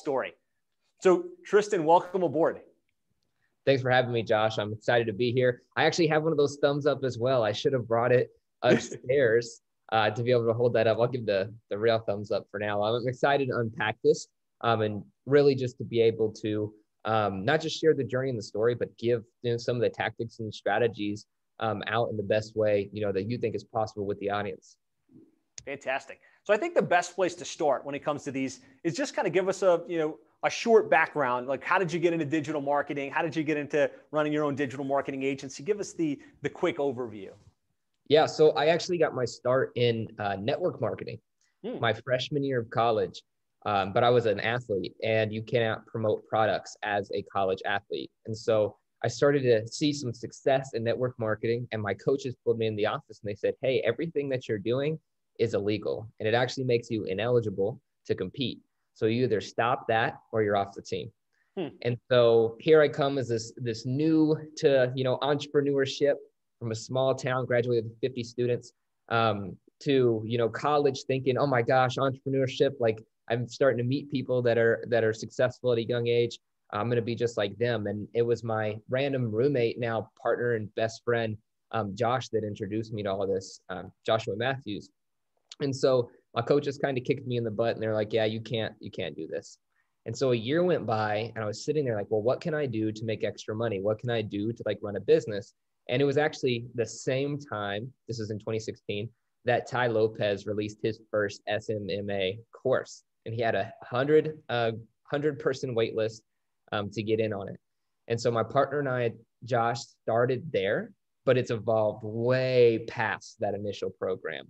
story. So, Tristan, welcome aboard. Thanks for having me, Josh. I'm excited to be here. I actually have one of those thumbs up as well. I should have brought it upstairs uh, to be able to hold that up. I'll give the, the real thumbs up for now. I'm excited to unpack this um, and really just to be able to um, not just share the journey and the story, but give you know, some of the tactics and strategies um, out in the best way you know that you think is possible with the audience. Fantastic. So I think the best place to start when it comes to these is just kind of give us a you know a short background. Like how did you get into digital marketing? How did you get into running your own digital marketing agency? Give us the the quick overview. Yeah, so I actually got my start in uh, network marketing hmm. my freshman year of college. Um, but I was an athlete, and you cannot promote products as a college athlete. And so I started to see some success in network marketing, and my coaches pulled me in the office and they said, Hey, everything that you're doing is illegal, and it actually makes you ineligible to compete. So you either stop that or you're off the team. Hmm. And so here I come as this this new to you know entrepreneurship from a small town, graduated with 50 students, um, to you know college, thinking, oh my gosh, entrepreneurship. Like I'm starting to meet people that are that are successful at a young age. I'm going to be just like them. And it was my random roommate, now partner and best friend, um, Josh, that introduced me to all this, um, Joshua Matthews. And so my coaches kind of kicked me in the butt, and they're like, "Yeah, you can't, you can't do this." And so a year went by, and I was sitting there like, "Well, what can I do to make extra money? What can I do to like run a business?" And it was actually the same time, this was in 2016, that Tai Lopez released his first SMMA course. And he had a hundred, uh, hundred person wait list um, to get in on it. And so my partner and I, Josh, started there, but it's evolved way past that initial program.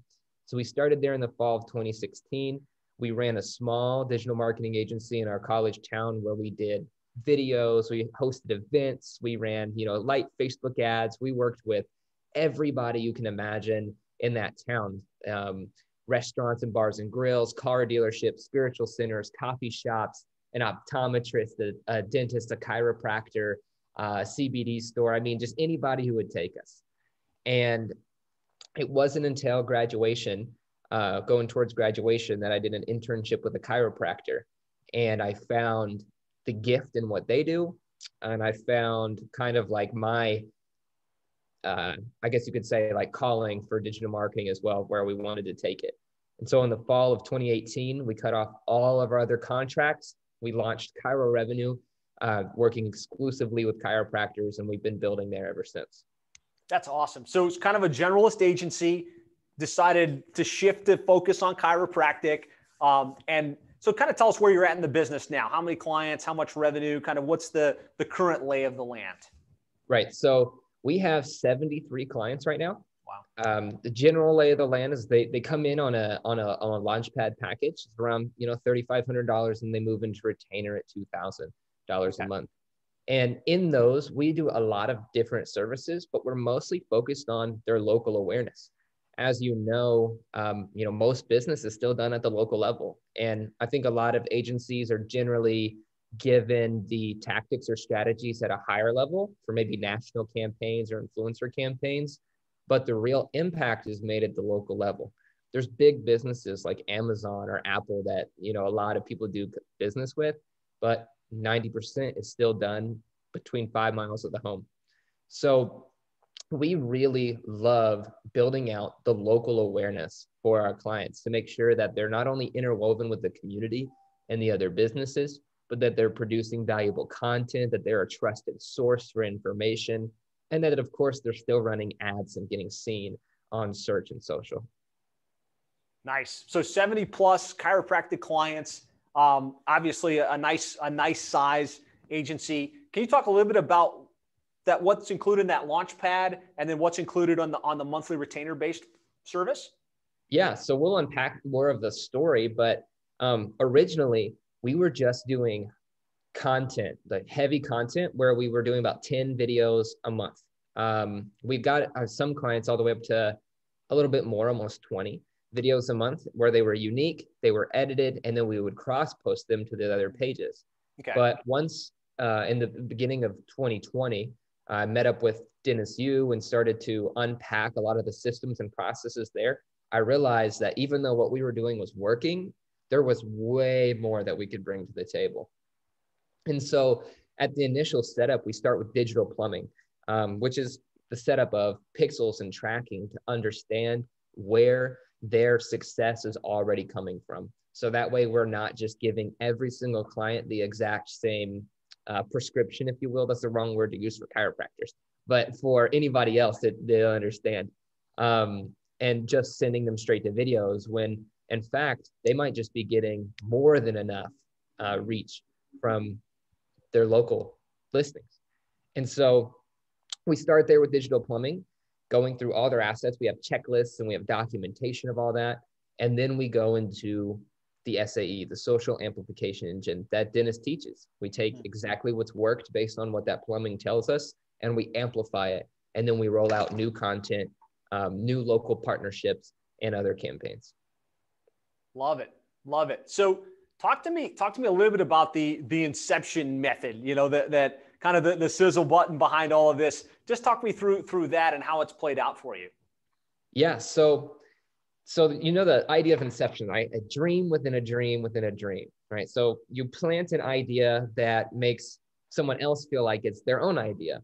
So we started there in the fall of 2016. We ran a small digital marketing agency in our college town where we did videos, we hosted events, we ran, you know, light Facebook ads. We worked with everybody you can imagine in that town. Um, restaurants and bars and grills, car dealerships, spiritual centers, coffee shops, an optometrist, a, a dentist, a chiropractor, uh, CBD store. I mean, just anybody who would take us. And it wasn't until graduation, uh, going towards graduation, that I did an internship with a chiropractor. And I found the gift in what they do. And I found kind of like my, uh, I guess you could say, like calling for digital marketing as well, where we wanted to take it. And so in the fall of 2018, we cut off all of our other contracts. We launched Chiro Revenue, uh, working exclusively with chiropractors, and we've been building there ever since. That's awesome. So it's kind of a generalist agency, decided to shift to focus on chiropractic. Um, and so kind of tell us where you're at in the business now. How many clients, how much revenue, kind of what's the, the current lay of the land? Right. So we have 73 clients right now. Wow. Um, the general lay of the land is they, they come in on a, on a, on a launchpad package. It's around, you know, $3,500 and they move into retainer at $2,000 okay. a month. And in those, we do a lot of different services, but we're mostly focused on their local awareness as you know, um, you know, most business is still done at the local level. And I think a lot of agencies are generally given the tactics or strategies at a higher level for maybe national campaigns or influencer campaigns, but the real impact is made at the local level. There's big businesses like Amazon or Apple that, you know, a lot of people do business with, but 90% is still done between five miles of the home. So we really love building out the local awareness for our clients to make sure that they're not only interwoven with the community and the other businesses, but that they're producing valuable content, that they're a trusted source for information, and that, of course, they're still running ads and getting seen on search and social. Nice. So 70 plus chiropractic clients, um, obviously a nice, a nice size agency. Can you talk a little bit about that what's included in that launch pad and then what's included on the on the monthly retainer based service? Yeah, so we'll unpack more of the story, but um, originally we were just doing content, like heavy content, where we were doing about 10 videos a month. Um, we've got uh, some clients all the way up to a little bit more, almost 20 videos a month, where they were unique, they were edited, and then we would cross post them to the other pages. Okay. But once uh, in the beginning of 2020, I met up with Dennis Yu and started to unpack a lot of the systems and processes there. I realized that even though what we were doing was working, there was way more that we could bring to the table. And so at the initial setup, we start with digital plumbing, um, which is the setup of pixels and tracking to understand where their success is already coming from. So that way, we're not just giving every single client the exact same uh, prescription, if you will. That's the wrong word to use for chiropractors, but for anybody else that they'll understand. Um, and just sending them straight to videos when, in fact, they might just be getting more than enough uh, reach from their local listings. And so we start there with digital plumbing, going through all their assets. We have checklists and we have documentation of all that. And then we go into the SAE, the social amplification engine that Dennis teaches. We take hmm. exactly what's worked based on what that plumbing tells us and we amplify it. And then we roll out new content, um, new local partnerships, and other campaigns. Love it. Love it. So talk to me, talk to me a little bit about the the inception method, you know, that that kind of the, the sizzle button behind all of this. Just talk me through through that and how it's played out for you. Yeah. So so you know the idea of inception right a dream within a dream within a dream right so you plant an idea that makes someone else feel like it's their own idea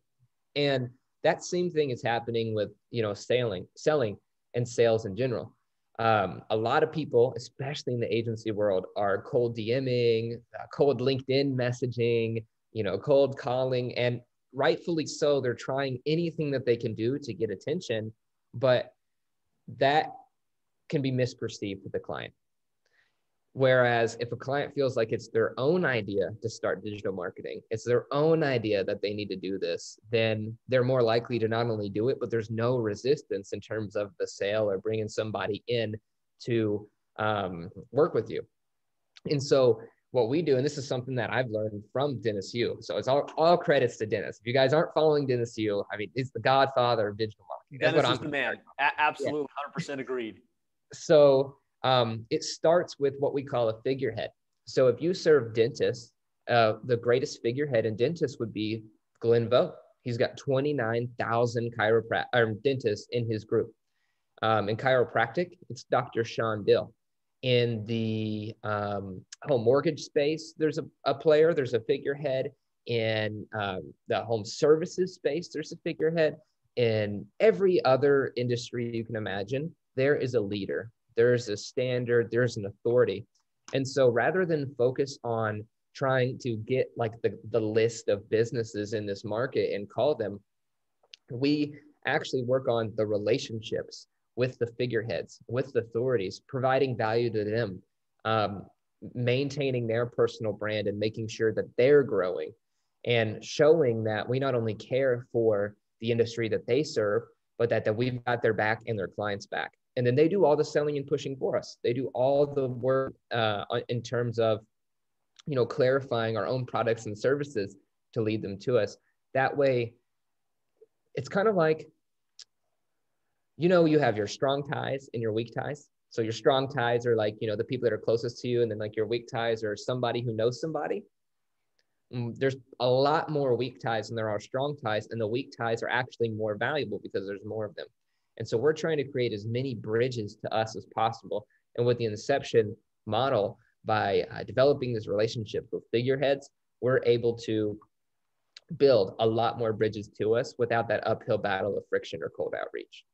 and that same thing is happening with you know selling selling and sales in general um, a lot of people especially in the agency world are cold dming uh, cold linkedin messaging you know cold calling and rightfully so they're trying anything that they can do to get attention but that can be misperceived to the client. Whereas if a client feels like it's their own idea to start digital marketing, it's their own idea that they need to do this, then they're more likely to not only do it, but there's no resistance in terms of the sale or bringing somebody in to um, work with you. And so what we do, and this is something that I've learned from Dennis Yu. So it's all, all credits to Dennis. If you guys aren't following Dennis Yu, I mean, he's the godfather of digital marketing. That's Dennis is I'm the man. A- absolute, yeah. 100% agreed. So um, it starts with what we call a figurehead. So if you serve dentists, uh, the greatest figurehead in dentists would be Glenn Vo. He's got 29,000 chiropract- dentists in his group. Um, in chiropractic, it's Dr. Sean Dill. In the um, home mortgage space, there's a, a, player, there's a figurehead. In um, the home services space, there's a figurehead. In every other industry you can imagine, there is a leader, there's a standard, there's an authority. And so rather than focus on trying to get like the, the list of businesses in this market and call them, we actually work on the relationships with the figureheads, with the authorities, providing value to them, um, maintaining their personal brand and making sure that they're growing and showing that we not only care for the industry that they serve, but that, that we've got their back and their clients back. And then they do all the selling and pushing for us. They do all the work uh, in terms of you know clarifying our own products and services to lead them to us. That way it's kind of like you know you have your strong ties and your weak ties so your strong ties are like you know the people that are closest to you and then like your weak ties are somebody who knows somebody mm, there's a lot more weak ties than there are strong ties and the weak ties are actually more valuable because there's more of them and so we're trying to create as many bridges to us as possible. And with the Inception model, by uh, developing this relationship with figureheads, we're able to build a lot more bridges to us without that uphill battle of friction or cold outreach.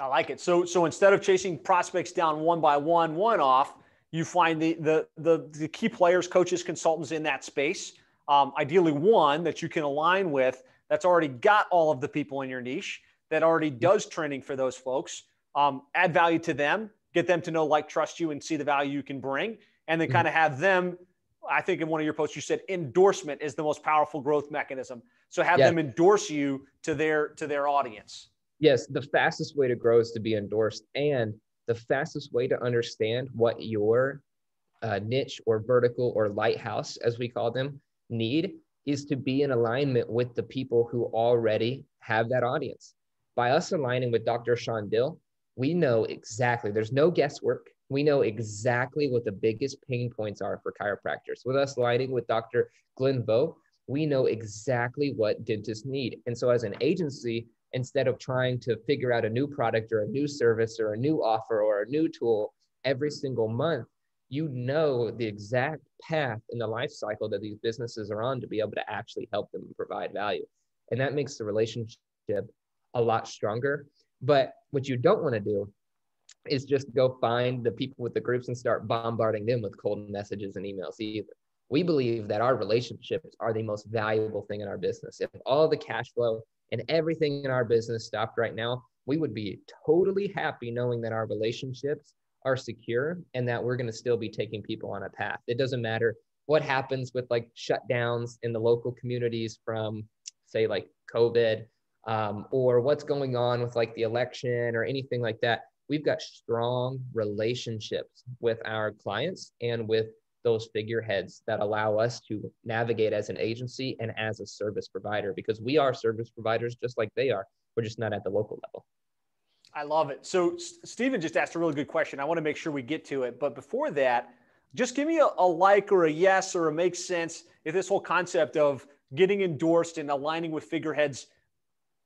I like it. So, so instead of chasing prospects down one by one, one off, you find the the the, the key players, coaches, consultants in that space. Um, ideally, one that you can align with that's already got all of the people in your niche that already does training for those folks, um, add value to them, get them to know, like, trust you, and see the value you can bring, and then mm-hmm. kind of have them. I think in one of your posts you said endorsement is the most powerful growth mechanism. So have yeah. them endorse you to their to their audience. Yes, the fastest way to grow is to be endorsed, and the fastest way to understand what your uh, niche or vertical or lighthouse, as we call them, need is to be in alignment with the people who already have that audience by us aligning with Dr. Sean Dill, we know exactly, there's no guesswork. We know exactly what the biggest pain points are for chiropractors. With us aligning with Dr. Glenn Vo, we know exactly what dentists need. And so, as an agency, instead of trying to figure out a new product or a new service or a new offer or a new tool every single month, you know the exact path in the life cycle that these businesses are on to be able to actually help them provide value. And that makes the relationship a lot stronger. But what you don't want to do is just go find the people with the groups and start bombarding them with cold messages and emails either. We believe that our relationships are the most valuable thing in our business. If all the cash flow and everything in our business stopped right now, we would be totally happy knowing that our relationships are secure and that we're going to still be taking people on a path. It doesn't matter what happens with like shutdowns in the local communities from, say, like COVID um, or what's going on with like the election or anything like that. We've got strong relationships with our clients and with those figureheads that allow us to navigate as an agency and as a service provider because we are service providers just like they are. We're just not at the local level. I love it. So Stephen just asked a really good question. I want to make sure we get to it. But before that, just give me a, a like or a yes or a makes sense if this whole concept of getting endorsed and aligning with figureheads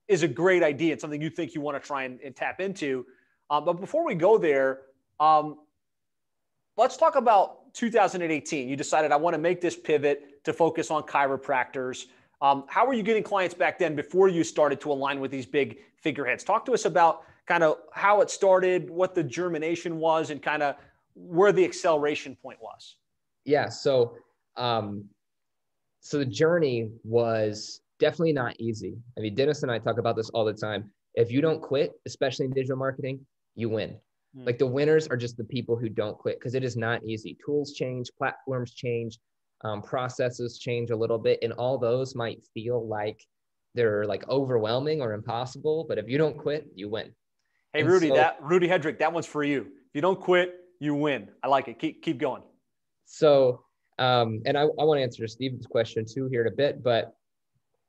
is a great idea. and something you think you want to try and, and tap into. Um, but before we go there, um, let's talk about 2018. You decided I want to make this pivot to focus on chiropractors. Um, how were you getting clients back then before you started to align with these big figureheads? Talk to us about kind of how it started, what the germination was, and kind of where the acceleration point was. Yeah. So, um, so the journey was definitely not easy. I mean, Dennis and I talk about this all the time. If you don't quit, especially in digital marketing, you win. Mm. Like the winners are just the people who don't quit because it is not easy. Tools change, platforms change, um, processes change a little bit, and all those might feel like they're like overwhelming or impossible. But if you don't quit, you win. Hey, Rudy, so, that Rudy Hedrick, that one's for you. If you don't quit, you win. I like it. Keep keep going. So, um, and I, I want to answer Steven's question too here in a bit, but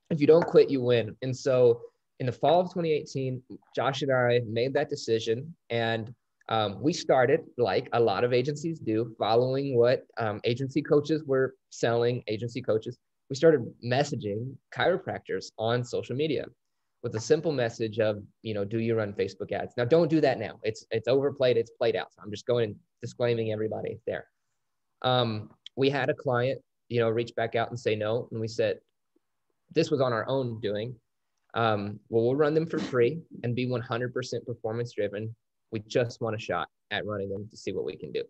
if you don't quit, you win. And so, in the fall of 2018, Josh and I made that decision, and um, we started like a lot of agencies do, following what um, agency coaches were selling. Agency coaches, we started messaging chiropractors on social media with a simple message of, you know, do you run Facebook ads? Now, don't do that now. It's it's overplayed. It's played out. So I'm just going and disclaiming everybody there. Um, we had a client, you know, reach back out and say no, and we said this was on our own doing. Um, well, we'll run them for free and be 100% performance driven. We just want a shot at running them to see what we can do.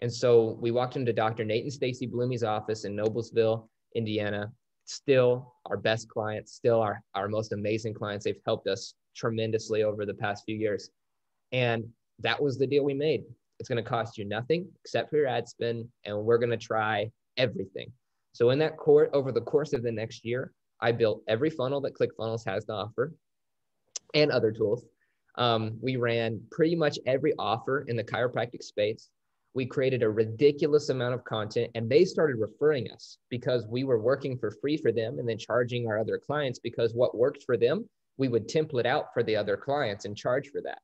And so we walked into Dr. Nate and Stacy Bloomy's office in Noblesville, Indiana, still our best clients, still our, our most amazing clients. They've helped us tremendously over the past few years. And that was the deal we made. It's going to cost you nothing except for your ad spend, and we're going to try everything. So in that court, over the course of the next year, I built every funnel that ClickFunnels has to offer and other tools. Um, we ran pretty much every offer in the chiropractic space. We created a ridiculous amount of content and they started referring us because we were working for free for them and then charging our other clients because what worked for them we would template out for the other clients and charge for that.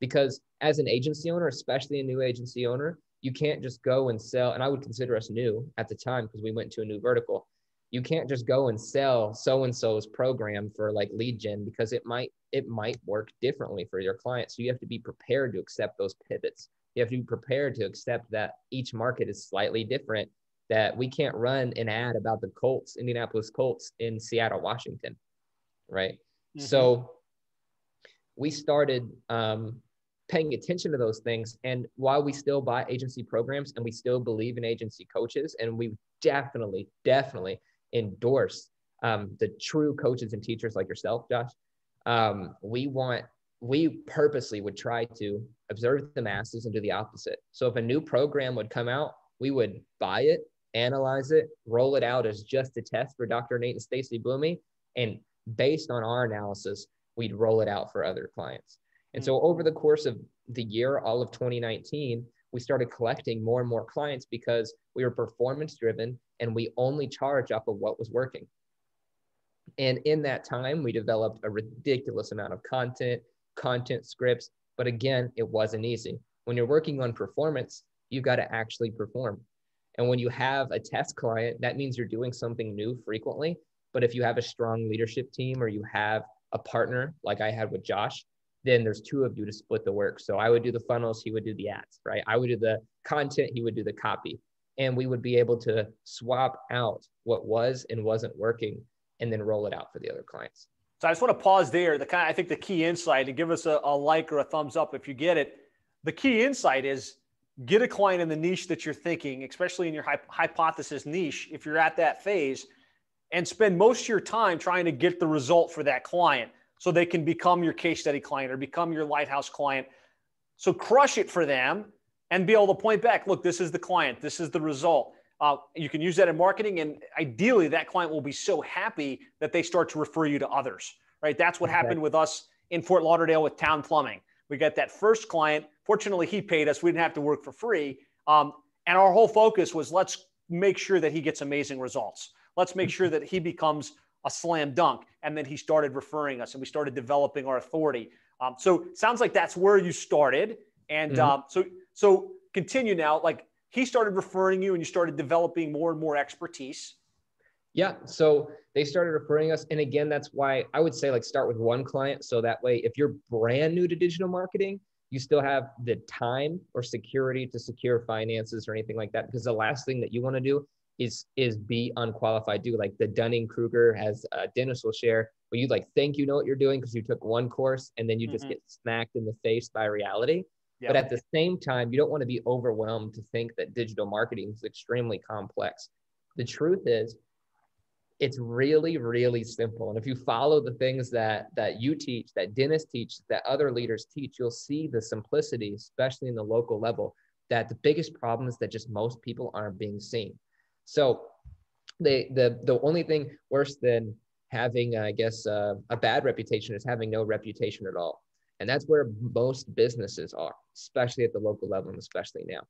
Because as an agency owner especially a new agency owner you can't just go and sell and i would consider us new at the time because we went to a new vertical you can't just go and sell so and so's program for like lead gen because it might it might work differently for your clients. So you have to be prepared to accept those pivots. You have to be prepared to accept that each market is slightly different that we can't run an ad about the colts indianapolis colts in seattle washington right? Mm-hmm. so we started um, paying attention to those things. And while we still buy agency programs and we still believe in agency coaches and we definitely definitely endorse um, the true coaches and teachers like yourself josh um, we want we purposely would try to observe the masses and do the opposite. So if a new program would come out, we would buy it, analyze it, roll it out as just a test for Dr. Nate and Stacy Bloomy. And based on our analysis, we'd roll it out for other clients. And so over the course of the year, all of 2019, we started collecting more and more clients because we were performance driven and we only charge off of what was working. And in that time, we developed a ridiculous amount of content, content scripts. But again, it wasn't easy. When you're working on performance, you've got to actually perform. And when you have a test client, that means you're doing something new frequently. But if you have a strong leadership team or you have a partner like I had with Josh, then there's two of you to split the work. So I would do the funnels, he would do the ads, right? I would do the content, he would do the copy. And we would be able to swap out what was and wasn't working and then roll it out for the other clients. So I just want to pause there. The kind of, I think the key insight and give us a, a like or a thumbs up if you get it. The key insight is get a client in the niche that you're thinking, especially in your hypothesis niche, if you're at that phase, and spend most of your time trying to get the result for that client so they can become your case study client or become your lighthouse client. So crush it for them and be able to point back look, this is the client, this is the result. Uh, you can use that in marketing, and ideally, that client will be so happy that they start to refer you to others, right? That's what okay. happened with us in Fort Lauderdale with Town Plumbing. We got that first client. Fortunately, he paid us. We didn't have to work for free. Um, and our whole focus was let's make sure that he gets amazing results. Let's make sure that he becomes a slam dunk. And then he started referring us and we started developing our authority. Um, so sounds like that's where you started. And mm-hmm. um, so, so continue now, like he started referring you and you started developing more and more expertise. Yeah. So they started referring us. And again, that's why I would say like start with one client. So that way, if you're brand new to digital marketing, you still have the time or security to secure finances or anything like that. Because the last thing that you want to do is is be unqualified do like the dunning kruger as uh, dennis will share where you like think you know what you're doing because you took one course and then you mm-hmm. just get smacked in the face by reality yep. but at the same time you don't want to be overwhelmed to think that digital marketing is extremely complex. The truth is it's really really simple. And if you follow the things that that you teach that dennis teach that other leaders teach you'll see the simplicity especially in the local level that the biggest problem is that just most people aren't being seen. So the the the only thing worse than having, I guess, uh, a bad reputation is having no reputation at all, and that's where most businesses are, especially at the local level, and especially now.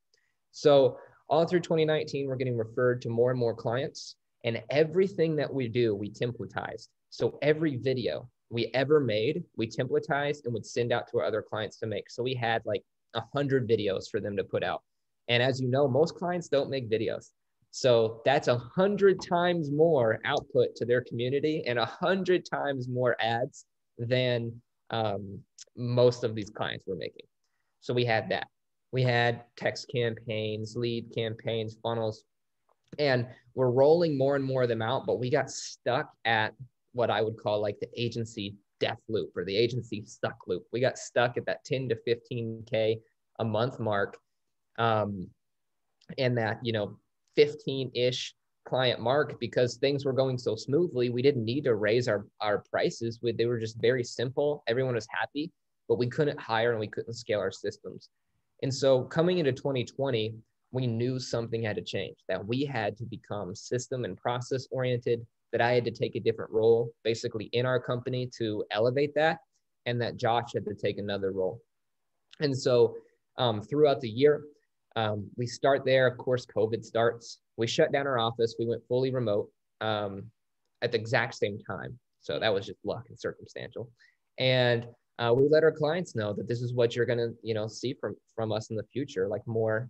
So all through 2019, we're getting referred to more and more clients, and everything that we do, we templatized. So every video we ever made, we templatized and would send out to our other clients to make. So we had like a hundred videos for them to put out. And as you know, most clients don't make videos. So that's a hundred times more output to their community and a hundred times more ads than um, most of these clients were making. So we had that. We had text campaigns, lead campaigns, funnels, and we're rolling more and more of them out. But we got stuck at what I would call like the agency death loop or the agency stuck loop. We got stuck at that 10 to 15K a month mark. Um, and that, you know, 15 ish client mark because things were going so smoothly. We didn't need to raise our, our prices. We, they were just very simple. Everyone was happy, but we couldn't hire and we couldn't scale our systems. And so coming into 2020, we knew something had to change, that we had to become system and process oriented, that I had to take a different role basically in our company to elevate that, and that Josh had to take another role. And so um, throughout the year, um, we start there. Of course, COVID starts. We shut down our office. We went fully remote um, at the exact same time. So that was just luck and circumstantial. And uh, we let our clients know that this is what you're going to, you know, see from from us in the future, like more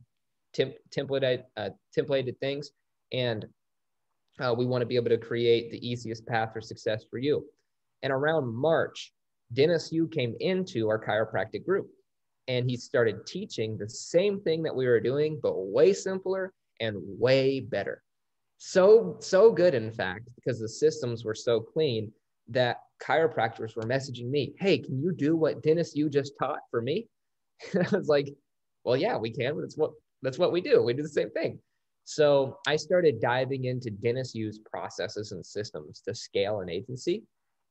temp- templated uh, templated things. And uh, we want to be able to create the easiest path for success for you. And around March, Dennis Yu came into our chiropractic group and he started teaching the same thing that we were doing, but way simpler and way better. So, so good, in fact, because the systems were so clean that chiropractors were messaging me, Hey, can you do what Dennis Yu just taught for me? And I was like, Well, yeah, we can. That's what that's what we do. We do the same thing. So I started diving into Dennis Yu's processes and systems to scale an agency.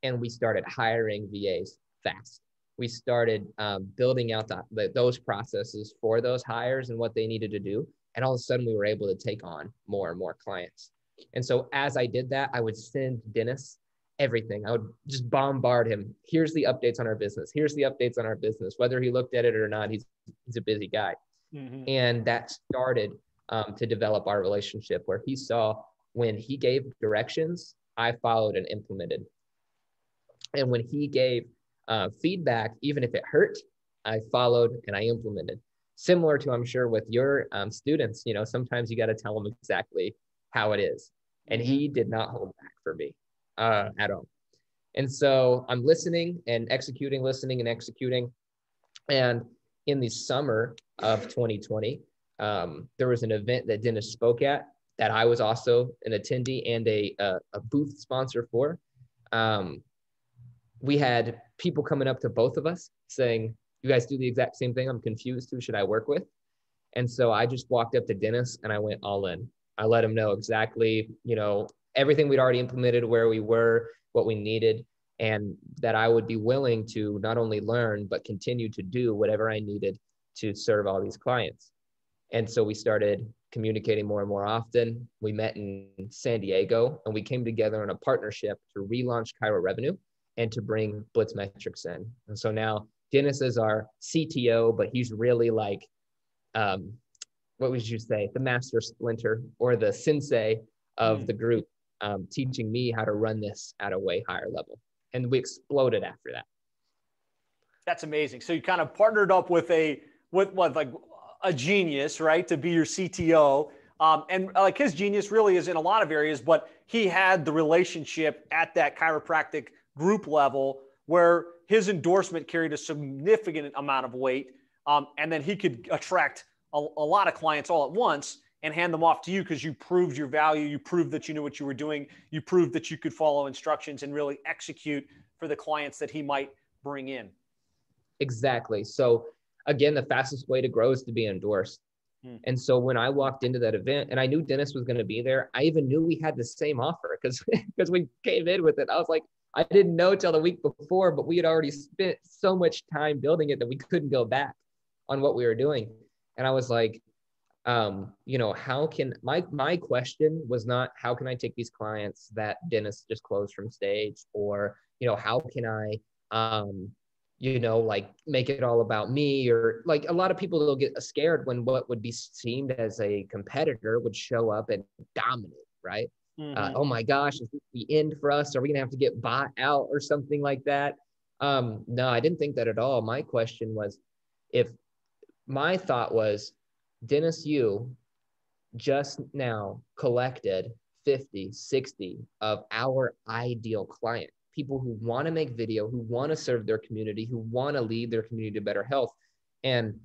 And we started hiring VAs fast we started um, building out the, the, those processes for those hires and what they needed to do. And all of a sudden, we were able to take on more and more clients. And so, as I did that, I would send Dennis everything. I would just bombard him. Here's the updates on our business. Here's the updates on our business. Whether he looked at it or not, he's he's a busy guy. Mm-hmm. And that started um, to develop our relationship, where he saw when he gave directions, I followed and implemented. And when he gave uh, feedback, even if it hurt, I followed and I implemented. Similar to, I'm sure, with your um, students, you know, sometimes you got to tell them exactly how it is. And he did not hold back for me uh, at all. And so I'm listening and executing, listening and executing. And in the summer of 2020, um, there was an event that Dennis spoke at that I was also an attendee and a, a, a booth sponsor for. Um, we had people coming up to both of us saying, You guys do the exact same thing. I'm confused. Who should I work with? And so I just walked up to Dennis and I went all in. I let him know exactly, you know, everything we'd already implemented, where we were, what we needed, and that I would be willing to not only learn, but continue to do whatever I needed to serve all these clients. And so we started communicating more and more often. We met in San Diego and we came together in a partnership to relaunch Chiro Revenue and to bring Blitz Metrics in. And so now Dennis is our CTO, but he's really like, um, what would you say, the master splinter or the sensei of mm. the group, um, teaching me how to run this at a way higher level. And we exploded after that. That's amazing. So you kind of partnered up with a with what like a genius, right, to be your CTO. Um, and like his genius really is in a lot of areas, but he had the relationship at that chiropractic group level where his endorsement carried a significant amount of weight. Um, and then he could attract a, a, lot of clients all at once and hand them off to you because you proved your value. You proved that you knew what you were doing. You proved that you could follow instructions and really execute for the clients that he might bring in. Exactly. So again, the fastest way to grow is to be endorsed. Hmm. And so when I walked into that event and I knew Dennis was going to be there, I even knew we had the same offer because because we came in with it. I was like, I didn't know till the week before, but we had already spent so much time building it that we couldn't go back on what we were doing. And I was like, um, you know, how can my my question was not how can I take these clients that Dennis just closed from stage, or you know, how can I um, you know, like make it all about me or like a lot of people will get scared when what would be seen as a competitor would show up and dominate, right? Uh, mm-hmm. Uh, oh my gosh, is this the end for us? Are we gonna have to get bought out or something like that? Um, no, I didn't think that at all. My question was if my thought was, Dennis, you just now collected 50, 60 of our ideal client people who want to make video, who want to serve their community, who want to lead their community to better health. And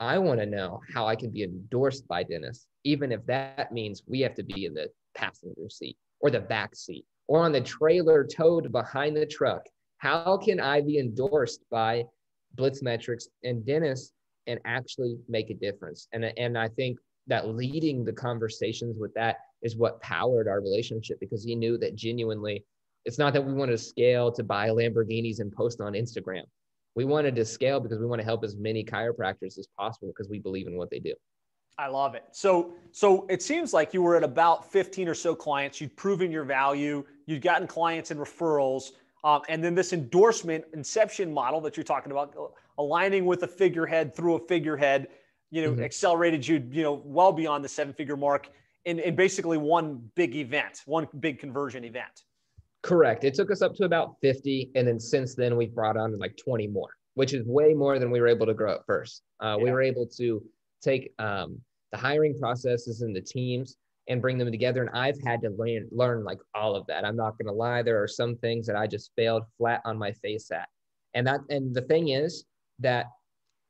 I want to know how I can be endorsed by Dennis, even if that means we have to be in the passenger seat or the back seat or on the trailer towed behind the truck. How can I be endorsed by Blitz Metrics and Dennis and actually make a difference? And, and I think that leading the conversations with that is what powered our relationship because he knew that genuinely it's not that we wanted to scale to buy Lamborghinis and post on Instagram. We wanted to scale because we want to help as many chiropractors as possible because we believe in what they do. I love it. So, so it seems like you were at about 15 or so clients. You'd proven your value. You'd gotten clients and referrals. Um, and then this endorsement inception model that you're talking about, aligning with a figurehead through a figurehead, you know, mm-hmm. accelerated you, you know, well beyond the seven figure mark in, in basically one big event, one big conversion event. Correct. It took us up to about 50. And then since then, we've brought on like 20 more, which is way more than we were able to grow at first. Uh, yeah. We were able to take um, the hiring processes and the teams and bring them together. And I've had to learn, learn like all of that. I'm not going to lie. There are some things that I just failed flat on my face at. And that, and the thing is that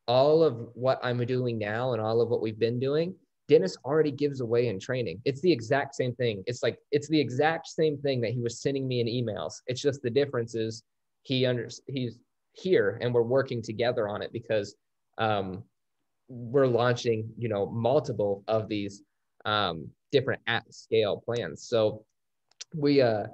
all of what I'm doing now and all of what we've been doing Dennis already gives away in training. It's the exact same thing. It's like it's the exact same thing that he was sending me in emails. It's just the difference is he under he's here and we're working together on it because um, we're launching you know multiple of these um, different at scale plans. So we uh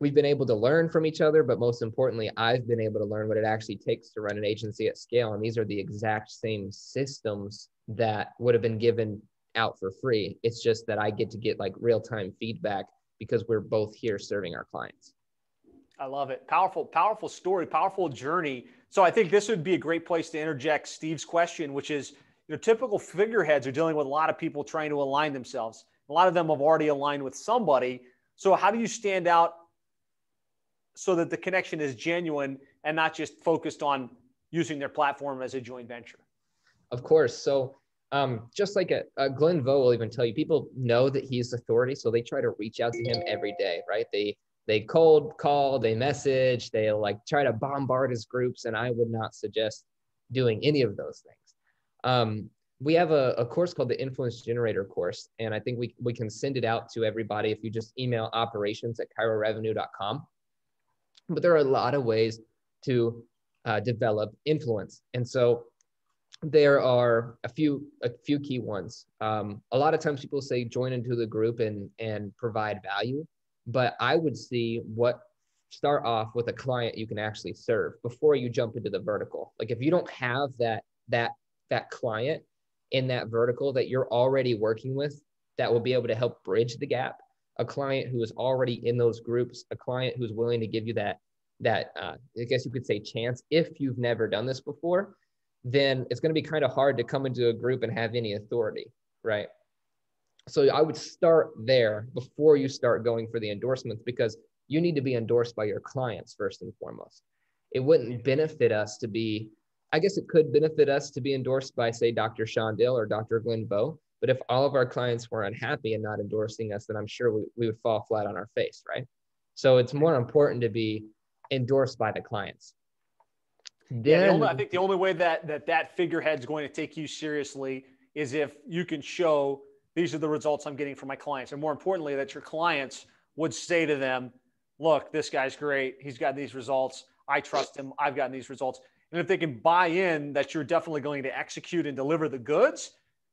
we've been able to learn from each other, but most importantly, I've been able to learn what it actually takes to run an agency at scale. And these are the exact same systems that would have been given out for free. It's just that I get to get like real time feedback because we're both here serving our clients. I love it. Powerful, powerful story, powerful journey. So I think this would be a great place to interject Steve's question, which is, you know, typical figureheads are dealing with a lot of people trying to align themselves. A lot of them have already aligned with somebody. So how do you stand out so that the connection is genuine and not just focused on using their platform as a joint venture? Of course. So um, just like a, a Glenn Vo will even tell you, people know that he's authority, so they try to reach out to him every day, right? They they cold call, they message, they like try to bombard his groups, and I would not suggest doing any of those things. Um, we have a, a course called the Influence Generator course, and I think we, we can send it out to everybody if you just email operations at chirorevenue.com. But there are a lot of ways to uh, develop influence. And so there are a few a few key ones. Um, a lot of times people say join into the group and and provide value, but I would see what start off with a client you can actually serve before you jump into the vertical. Like if you don't have that that that client in that vertical that you're already working with that will be able to help bridge the gap, a client who is already in those groups, a client who's willing to give you that that uh, I guess you could say chance if you've never done this before then it's going to be kind of hard to come into a group and have any authority, right? So I would start there before you start going for the endorsements because you need to be endorsed by your clients first and foremost. It wouldn't benefit us to be, I guess it could benefit us to be endorsed by, say, Dr. Sean Dill or Dr. Glenn Vo. But if all of our clients were unhappy and not endorsing us, then I'm sure we, we would fall flat on our face, right? So it's more important to be endorsed by the clients. Then, yeah, only, I think the only way that that that figurehead is going to take you seriously is if you can show these are the results I'm getting from my clients, and more importantly, that your clients would say to them, "Look, this guy's great. He's got these results. I trust him. I've gotten these results." And if they can buy in that you're definitely going to execute and deliver the goods,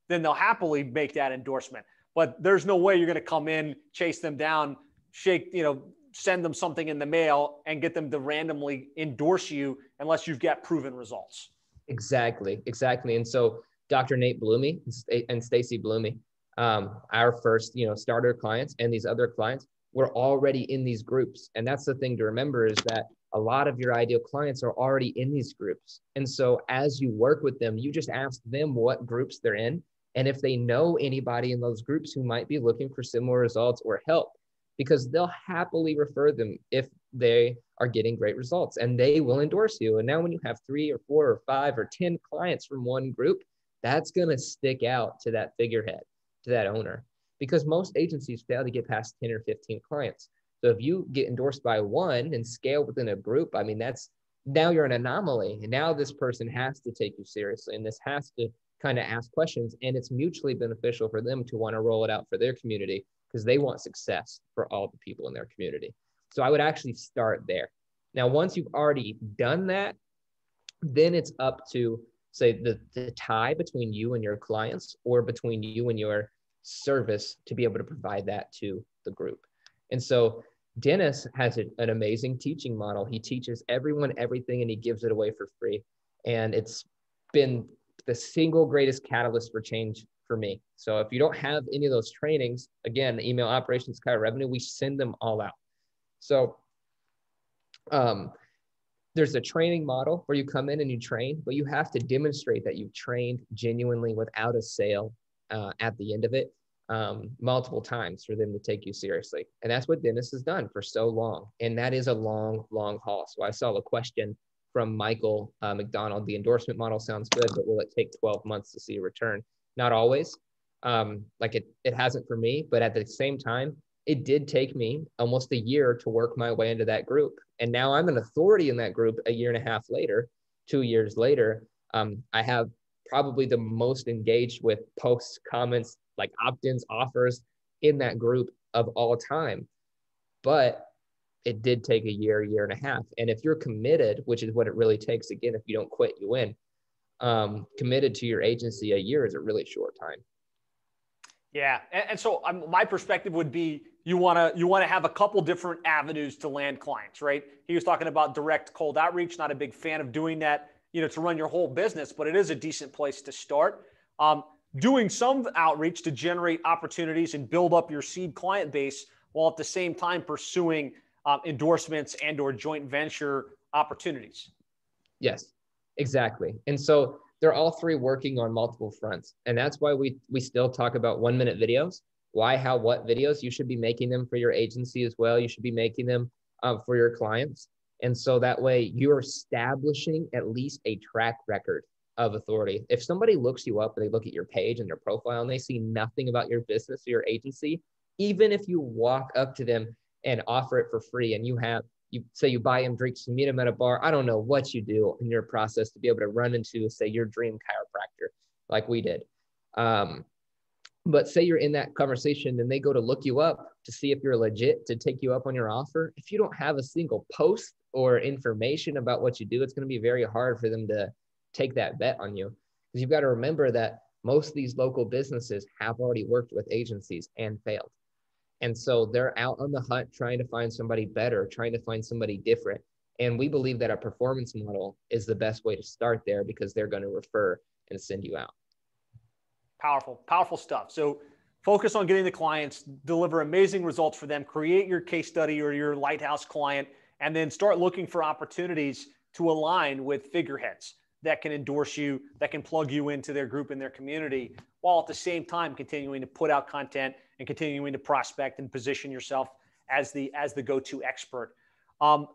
then they'll happily make that endorsement. But there's no way you're going to come in, chase them down, shake, you know, send them something in the mail and get them to randomly endorse you unless you've got proven results. Exactly, exactly. And so Dr. Nate Blumey and Stacy Blumey, um, our first, you know, starter clients and these other clients were already in these groups. And that's the thing to remember is that a lot of your ideal clients are already in these groups. And so as you work with them, you just ask them what groups they're in. And if they know anybody in those groups who might be looking for similar results or help, because they'll happily refer them if they are getting great results and they will endorse you. And now, when you have three or four or five or 10 clients from one group, that's going to stick out to that figurehead, to that owner, because most agencies fail to get past 10 or 15 clients. So if you get endorsed by one and scale within a group, I mean, that's now you're an anomaly. And now this person has to take you seriously and this has to kind of ask questions. And it's mutually beneficial for them to want to roll it out for their community because they want success for all the people in their community. So I would actually start there. Now, once you've already done that, then it's up to say the, the tie between you and your clients or between you and your service to be able to provide that to the group. And so Dennis has a, an amazing teaching model. He teaches everyone everything and he gives it away for free. And it's been the single greatest catalyst for change for me. So if you don't have any of those trainings, again, email operations Chiro revenue, we send them all out. So um, there's a training model where you come in and you train, but you have to demonstrate that you've trained genuinely without a sale uh, at the end of it um, multiple times for them to take you seriously. And that's what Dennis has done for so long. And that is a long, long haul. So I saw a question from Michael uh, McDonald. The endorsement model sounds good, but will it take 12 months to see a return? not always. Um, like it, it hasn't for me, but at the same time, it did take me almost a year to work my way into that group. And now I'm an authority in that group a year and a half later, two years later. Um, I have probably the most engaged with posts, comments, like opt ins, offers in that group of all time. But it did take a year, year and a half. And if you're committed, which is what it really takes, again, if you don't quit, you win um, committed to your agency, a year is a really short time. Yeah, and, and so um, my perspective would be you want to you want to have a couple different avenues to land clients, right? He was talking about direct cold outreach. Not a big fan of doing that, you know, to run your whole business, but it is a decent place to start. Um, doing some outreach to generate opportunities and build up your seed client base, while at the same time pursuing um, endorsements and or joint venture opportunities. Yes, Exactly. And so they're all three working on multiple fronts. And that's why we we still talk about one minute videos. Why, how, what videos? You should be making them for your agency as well. You should be making them uh, for your clients. And so that way you're establishing at least a track record of authority. If somebody looks you up and they look at your page and your profile and they see nothing about your business or your agency, even if you walk up to them and offer it for free. And you have, you say you buy him drinks, you meet him at a bar. I don't know what you do in your process to be able to run into, say, your dream chiropractor like we did. Um, but say you're in that conversation and they go to look you up to see if you're legit to take you up on your offer. If you don't have a single post or information about what you do, it's going to be very hard for them to take that bet on you. Because you've got to remember that most of these local businesses have already worked with agencies and failed. And so they're out on the hunt trying to find somebody better, trying to find somebody different. And we believe that a performance model is the best way to start there because they're going to refer and send you out. Powerful, powerful stuff. So focus on getting the clients, deliver amazing results for them, create your case study or your lighthouse client, and then start looking for opportunities to align with figureheads that can endorse you, that can plug you into their group and their community, while at the same time continuing to put out content and continuing to prospect and position yourself as the as the go-to expert. Um,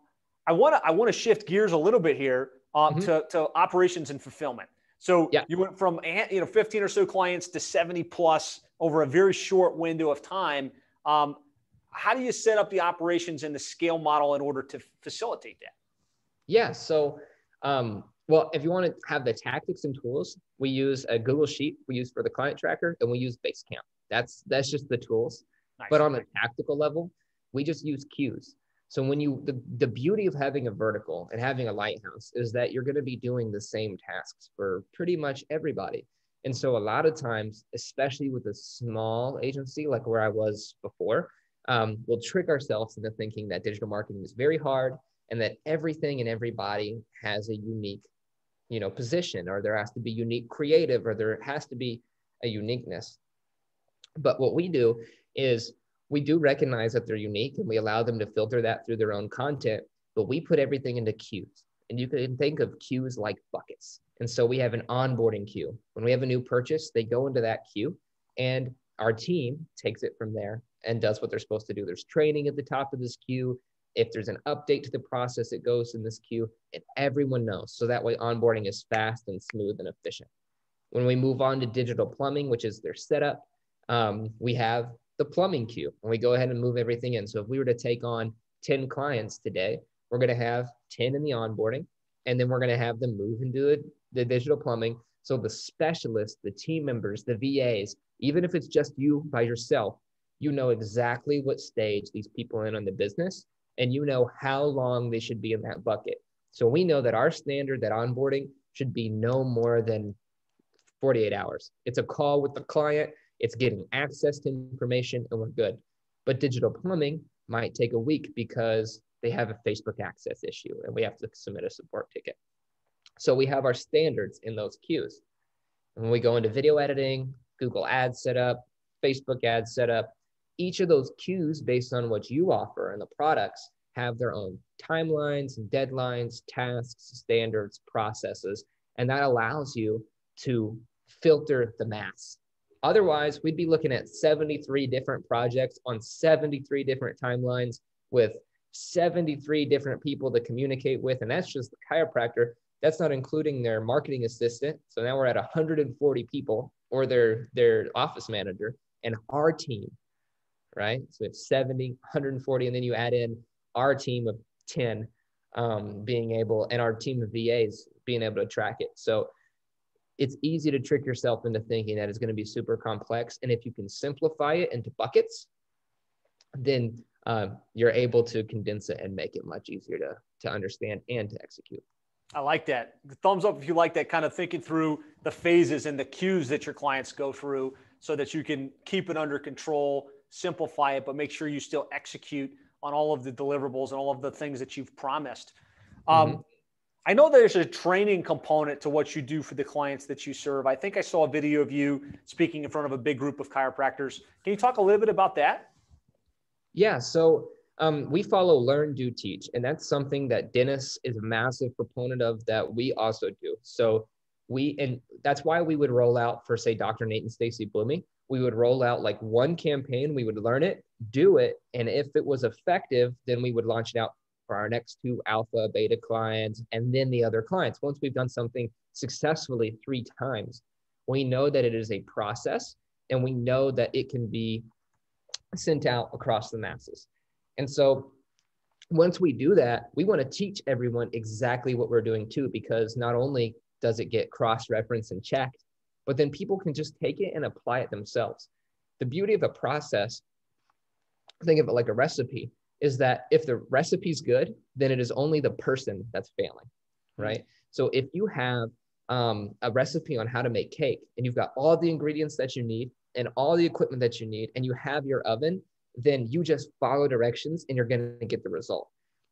I want to I want to shift gears a little bit here um, mm-hmm. to, to operations and fulfillment. So yeah. you went from you know 15 or so clients to 70 plus over a very short window of time. Um, how do you set up the operations and the scale model in order to facilitate that? Yeah. So, um, well, if you want to have the tactics and tools, we use a Google Sheet we use for the client tracker, and we use Basecamp. That's that's just the tools. Nice. But on a tactical level, we just use queues. So when you the, the beauty of having a vertical and having a lighthouse is that you're going to be doing the same tasks for pretty much everybody. And so a lot of times, especially with a small agency like where I was before, um, we'll trick ourselves into thinking that digital marketing is very hard and that everything and everybody has a unique, you know, position or there has to be unique creative or there has to be a uniqueness. But what we do is we do recognize that they're unique and we allow them to filter that through their own content, but we put everything into queues. And you can think of queues like buckets. And so we have an onboarding queue. When we have a new purchase, they go into that queue and our team takes it from there and does what they're supposed to do. There's training at the top of this queue. If there's an update to the process, it goes in this queue and everyone knows. So that way onboarding is fast and smooth and efficient. When we move on to digital plumbing, which is their setup, um, we have the plumbing queue and we go ahead and move everything in. So if we were to take on 10 clients today, we're going to have 10 in the onboarding and then we're going to have them move into the, the digital plumbing. So the specialists, the team members, the VAs, even if it's just you by yourself, you know exactly what stage these people are in on the business and you know how long they should be in that bucket. So we know that our standard, that onboarding should be no more than 48 hours. It's a call with the client it's getting access to information and we're good. But digital plumbing might take a week because they have a Facebook access issue and we have to submit a support ticket. So we have our standards in those queues. And when we go into video editing, Google Ads setup, Facebook ads setup, each of those queues based on what you offer and the products have their own timelines, deadlines, tasks, standards, processes, and that allows you to filter the mass Otherwise, we'd be looking at 73 different projects on 73 different timelines with 73 different people to communicate with. And that's just the chiropractor. That's not including their marketing assistant. So now we're at 140 people or their, their office manager and our team, right? So we have 70, 140, and then you add in our team of 10 um, being able, and our team of VAs being able to track it. So it's easy to trick yourself into thinking that it's going to be super complex. And if you can simplify it into buckets, then uh, you're able to condense it and make it much easier to, to understand and to execute. I like that. Thumbs up if you like that kind of thinking through the phases and the queues that your clients go through so that you can keep it under control, simplify it, but make sure you still execute on all of the deliverables and all of the things that you've promised. Um, mm-hmm. I know there's a training component to what you do for the clients that you serve. I think I saw a video of you speaking in front of a big group of chiropractors. Can you talk a little bit about that? Yeah. So um, we follow learn, do, teach. And that's something that Dennis is a massive proponent of that we also do. So we, and that's why we would roll out for, say, Dr. Nate and Stacy Blooming. We would roll out like one campaign, we would learn it, do it. And if it was effective, then we would launch it out for our next two alpha, beta clients, and then the other clients. Once we've done something successfully three times, we know that it is a process and we know that it can be sent out across the masses. And so once we do that, we want to teach everyone exactly what we're doing too, because not only does it get cross referenced and checked, but then people can just take it and apply it themselves. The beauty of a process, think of it like a recipe, is that if the recipe's good, then it is only the person that's failing, right? So if you have um, a recipe on how to make cake and you've got all the ingredients that you need and all the equipment that you need and you have your oven, then you just follow directions and you're going to get the result.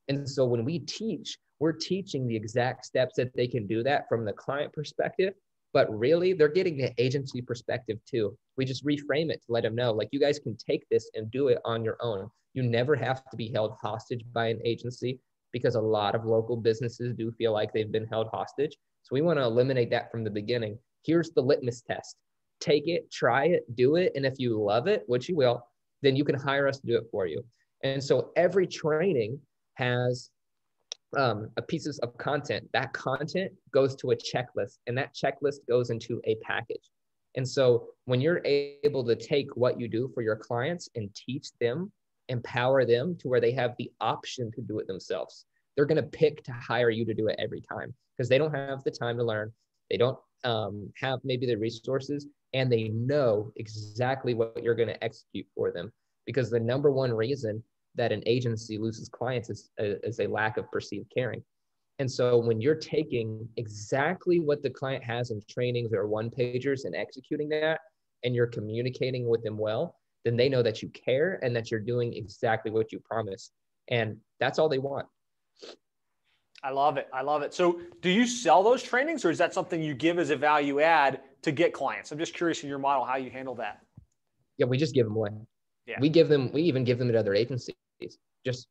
And so when we teach, we're teaching the exact steps that they can do that from the client perspective, but really they're getting the agency perspective too. We just reframe it to let them know like you guys can take this and do it on your own. You never have to be held hostage by an agency because a lot of local businesses do feel like they've been held hostage. So we want to eliminate that from the beginning. Here's the litmus test. Take it, try it, do it. And if you love it, which you will, then you can hire us to do it for you. And so every training has um, a pieces of content. That content goes to a checklist, and that checklist goes into a package. And so when you're able to take what you do for your clients and teach them, empower them to where they have the option to do it themselves, they're going to pick to hire you to do it every time because they don't have the time to learn. They don't um, have maybe the resources, and they know exactly what you're going to execute for them. Because the number one reason that an agency loses clients is, uh, is a lack of perceived caring. And so when you're taking exactly what the client has in trainings or one pagers and executing that, and you're communicating with them well, then they know that you care and that you're doing exactly what you promised. And that's all they want. I love it. I love it. So, do you sell those trainings or is that something you give as a value add to get clients? I'm just curious in your model how you handle that. Yeah, we just give them away. Yeah. We give them, we even give them to other agencies. Just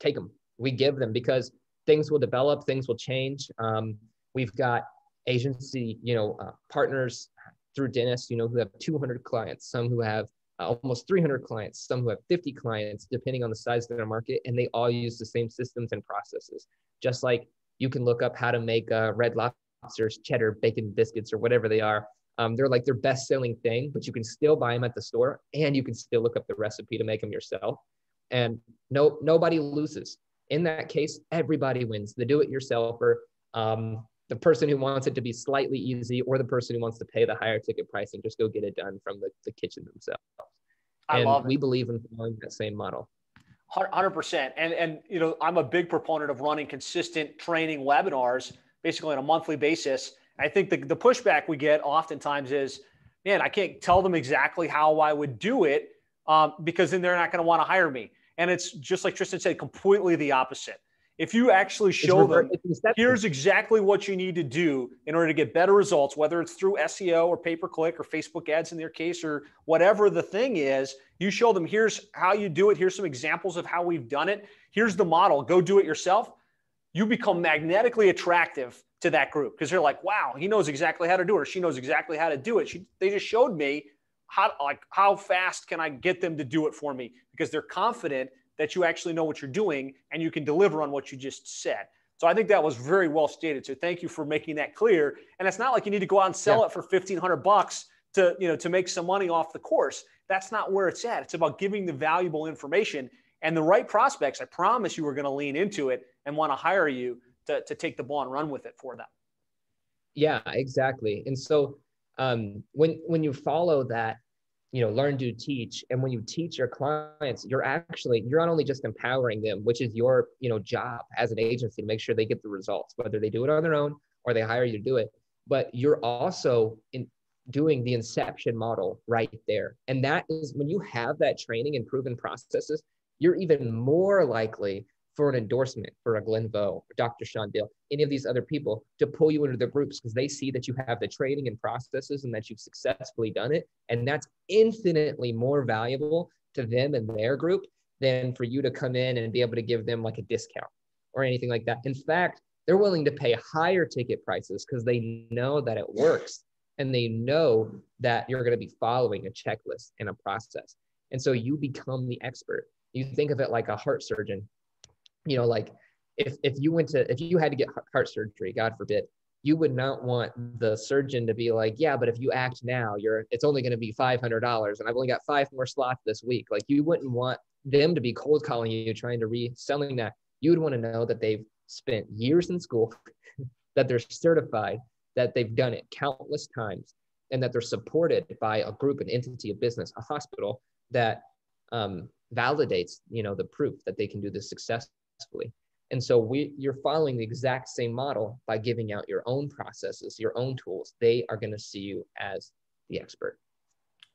take them. We give them because things will develop, things will change. Um, we've got agency, you know, uh, partners through Dennis, you know, who have 200 clients, some who have uh, almost 300 clients, some who have 50 clients, depending on the size of their market, and they all use the same systems and processes. Just like you can look up how to make uh, red lobsters, cheddar, bacon biscuits, or whatever they are. Um, they're like their best selling thing, but you can still buy them at the store and you can still look up the recipe to make them yourself. And no, nobody loses. In that case, everybody wins. The do-it-yourselfer, um, the person who wants it to be slightly easy, or the person who wants to pay the higher ticket price and just go get it done from the, the kitchen themselves. I and love we believe in following that same model. Hundred percent, and and you know I'm a big proponent of running consistent training webinars, basically on a monthly basis. I think the the pushback we get oftentimes is, man, I can't tell them exactly how I would do it um, because then they're not going to want to hire me. And it's just like Tristan said, completely the opposite. If you actually show them, here's exactly what you need to do in order to get better results, whether it's through SEO or pay per click or Facebook ads in their case or whatever the thing is, you show them here's how you do it. Here's some examples of how we've done it. Here's the model. Go do it yourself. You become magnetically attractive to that group because they're like, wow, he knows exactly how to do it or she knows exactly how to do it. She, they just showed me how like how fast can I get them to do it for me because they're confident that you actually know what you're doing and you can deliver on what you just said. So I think that was very well stated. So thank you for making that clear. And it's not like you need to go out and sell yeah. it for 1500 bucks to, you know, to make some money off the course. That's not where it's at. It's about giving the valuable information and the right prospects. I promise you are going to lean into it and want to hire you to, to take the ball and run with it for them. Yeah, exactly. And so um, when when you follow that you know learn do teach and when you teach your clients you're actually you're not only just empowering them which is your you know job as an agency to make sure they get the results whether they do it on their own or they hire you to do it but you're also in doing the inception model right there. And that is when you have that training and proven processes you're even more likely for an endorsement for a Glenn Vo, Dr. Sean Dale, any of these other people to pull you into their groups because they see that you have the training and processes and that you've successfully done it. And that's infinitely more valuable to them and their group than for you to come in and be able to give them like a discount or anything like that. In fact, they're willing to pay higher ticket prices because they know that it works and they know that you're going to be following a checklist and a process. And so you become the expert. You think of it like a heart surgeon you know, like if if you went to if you had to get heart surgery, God forbid, you would not want the surgeon to be like, yeah, but if you act now, you're it's only going to be five hundred dollars, and I've only got five more slots this week. Like you wouldn't want them to be cold calling you, trying to reselling that, you would want to know that they've spent years in school, that they're certified, that they've done it countless times, and that they're supported by a group, an entity, a business, a hospital that um, validates, you know, the proof that they can do this successfully. And so we, you're following the exact same model by giving out your own processes, your own tools. They are going to see you as the expert.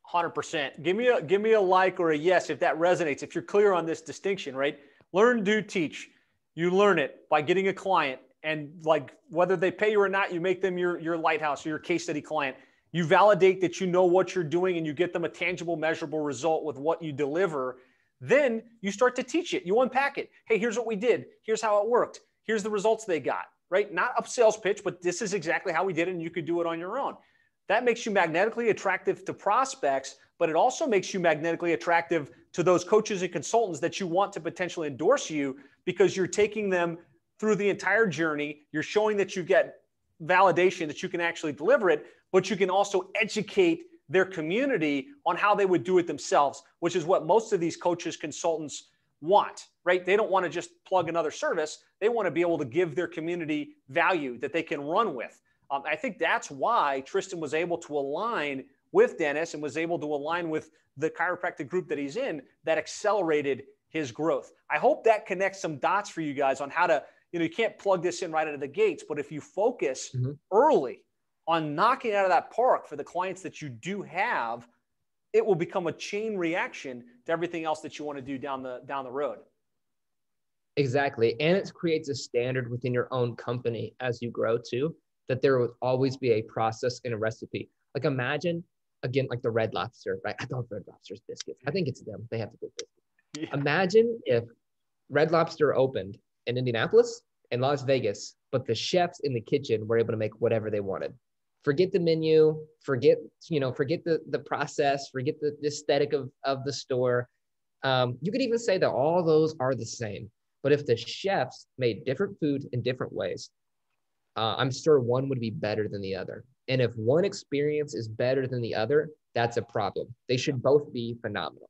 Hundred percent. Give me a give me a like or a yes if that resonates. If you're clear on this distinction, right? Learn, do, teach. You learn it by getting a client, and like whether they pay you or not, you make them your your lighthouse or your case study client. You validate that you know what you're doing, and you get them a tangible, measurable result with what you deliver. Then you start to teach it. You unpack it. Hey, here's what we did. Here's how it worked. Here's the results they got. Right? Not a sales pitch, but this is exactly how we did it, and you could do it on your own. That makes you magnetically attractive to prospects, but it also makes you magnetically attractive to those coaches and consultants that you want to potentially endorse you because you're taking them through the entire journey. You're showing that you get validation that you can actually deliver it, but you can also educate their community on how they would do it themselves, which is what most of these coaches, consultants want, right? They don't want to just plug another service. They want to be able to give their community value that they can run with. Um, I think that's why Tristan was able to align with Dennis and was able to align with the chiropractic group that he's in that accelerated his growth. I hope that connects some dots for you guys on how to, you know, you can't plug this in right out of the gates, but if you focus mm-hmm. early on knocking out of that park for the clients that you do have, it will become a chain reaction to everything else that you want to do down the down the road. Exactly. And it creates a standard within your own company as you grow too that there would always be a process and a recipe. Like imagine again, like the Red Lobster, right? I love Red Lobster's biscuits. I think it's them. They have the good biscuits. Yeah. Imagine if Red Lobster opened in Indianapolis and Las Vegas, but the chefs in the kitchen were able to make whatever they wanted. Forget the menu, forget, you know, forget the, the process, forget the, the aesthetic of, of the store. Um, you could even say that all those are the same. But if the chefs made different food in different ways, uh, I'm sure one would be better than the other. And if one experience is better than the other, that's a problem. They should both be phenomenal.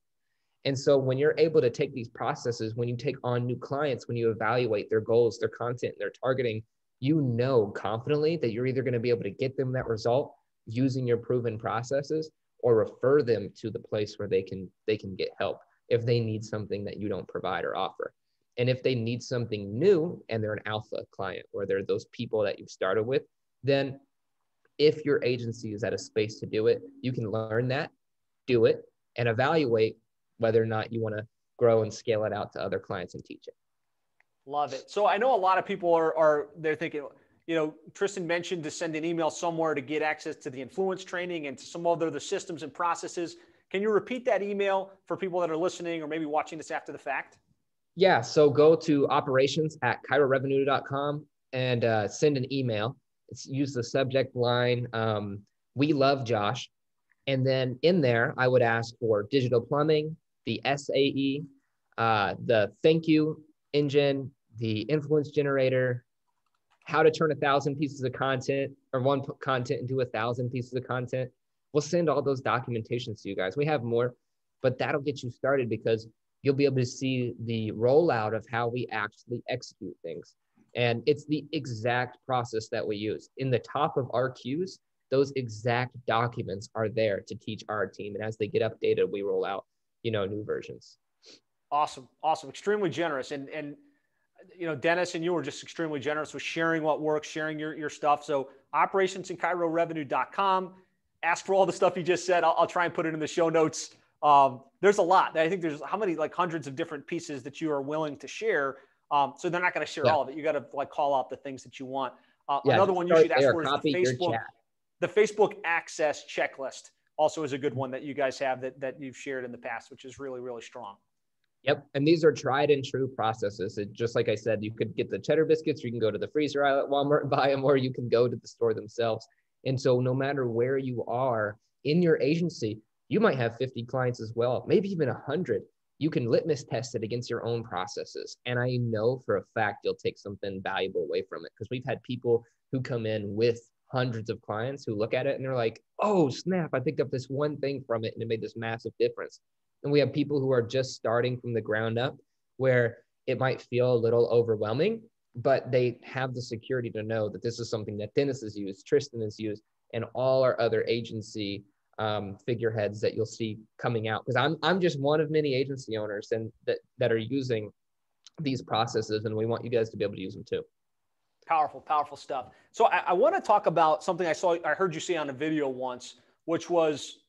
And so when you're able to take these processes, when you take on new clients, when you evaluate their goals, their content, their targeting, you know confidently that you're either going to be able to get them that result using your proven processes or refer them to the place where they can they can get help if they need something that you don't provide or offer. And if they need something new and they're an alpha client or they're those people that you've started with, then if your agency is at a space to do it, you can learn that, do it, and evaluate whether or not you want to grow and scale it out to other clients and teach it. Love it. So I know a lot of people are, are they're thinking, you know, Tristan mentioned to send an email somewhere to get access to the influence training and to some other the systems and processes. Can you repeat that email for people that are listening or maybe watching this after the fact? Yeah. So go to operations at chirorevenue.com and uh, send an email. It's, use the subject line, um, we love Josh. And then in there, I would ask for digital plumbing, the SAE, uh, the thank you engine, the influence generator, how to turn a thousand pieces of content or one content into a thousand pieces of content. We'll send all those documentations to you guys. We have more, but that'll get you started because you'll be able to see the rollout of how we actually execute things. And it's the exact process that we use. In the top of our queues, those exact documents are there to teach our team. And as they get updated, we roll out, you know, new versions. Awesome. Awesome. Extremely generous. And, and, you know, Dennis and you were just extremely generous with sharing what works, sharing your, your stuff. So operations in chirorevenue.com. Ask for all the stuff you just said. I'll, I'll try and put it in the show notes. Um, there's a lot. I think there's how many like hundreds of different pieces that you are willing to share. Um, so they're not going to share yeah. all of it. You got to like call out the things that you want. Uh, yeah, another one you should ask for is the Facebook, the Facebook access checklist. Also, is a good one that you guys have that that you've shared in the past, which is really really strong. Yep, and these are tried and true processes. It, just like I said, you could get the cheddar biscuits, or you can go to the freezer aisle at Walmart and buy them, or you can go to the store themselves. And so, no matter where you are in your agency, you might have 50 clients as well, maybe even 100. You can litmus test it against your own processes. And I know for a fact you'll take something valuable away from it because we've had people who come in with hundreds of clients who look at it and they're like, oh, snap, I picked up this one thing from it and it made this massive difference. And we have people who are just starting from the ground up where it might feel a little overwhelming, but they have the security to know that this is something that Dennis has used, Tristan has used, and all our other agency um, figureheads that you'll see coming out. Because I'm I'm just one of many agency owners and that that are using these processes, and we want you guys to be able to use them too. Powerful, powerful stuff. So I, I want to talk about something I saw, I heard you say on a video once, which was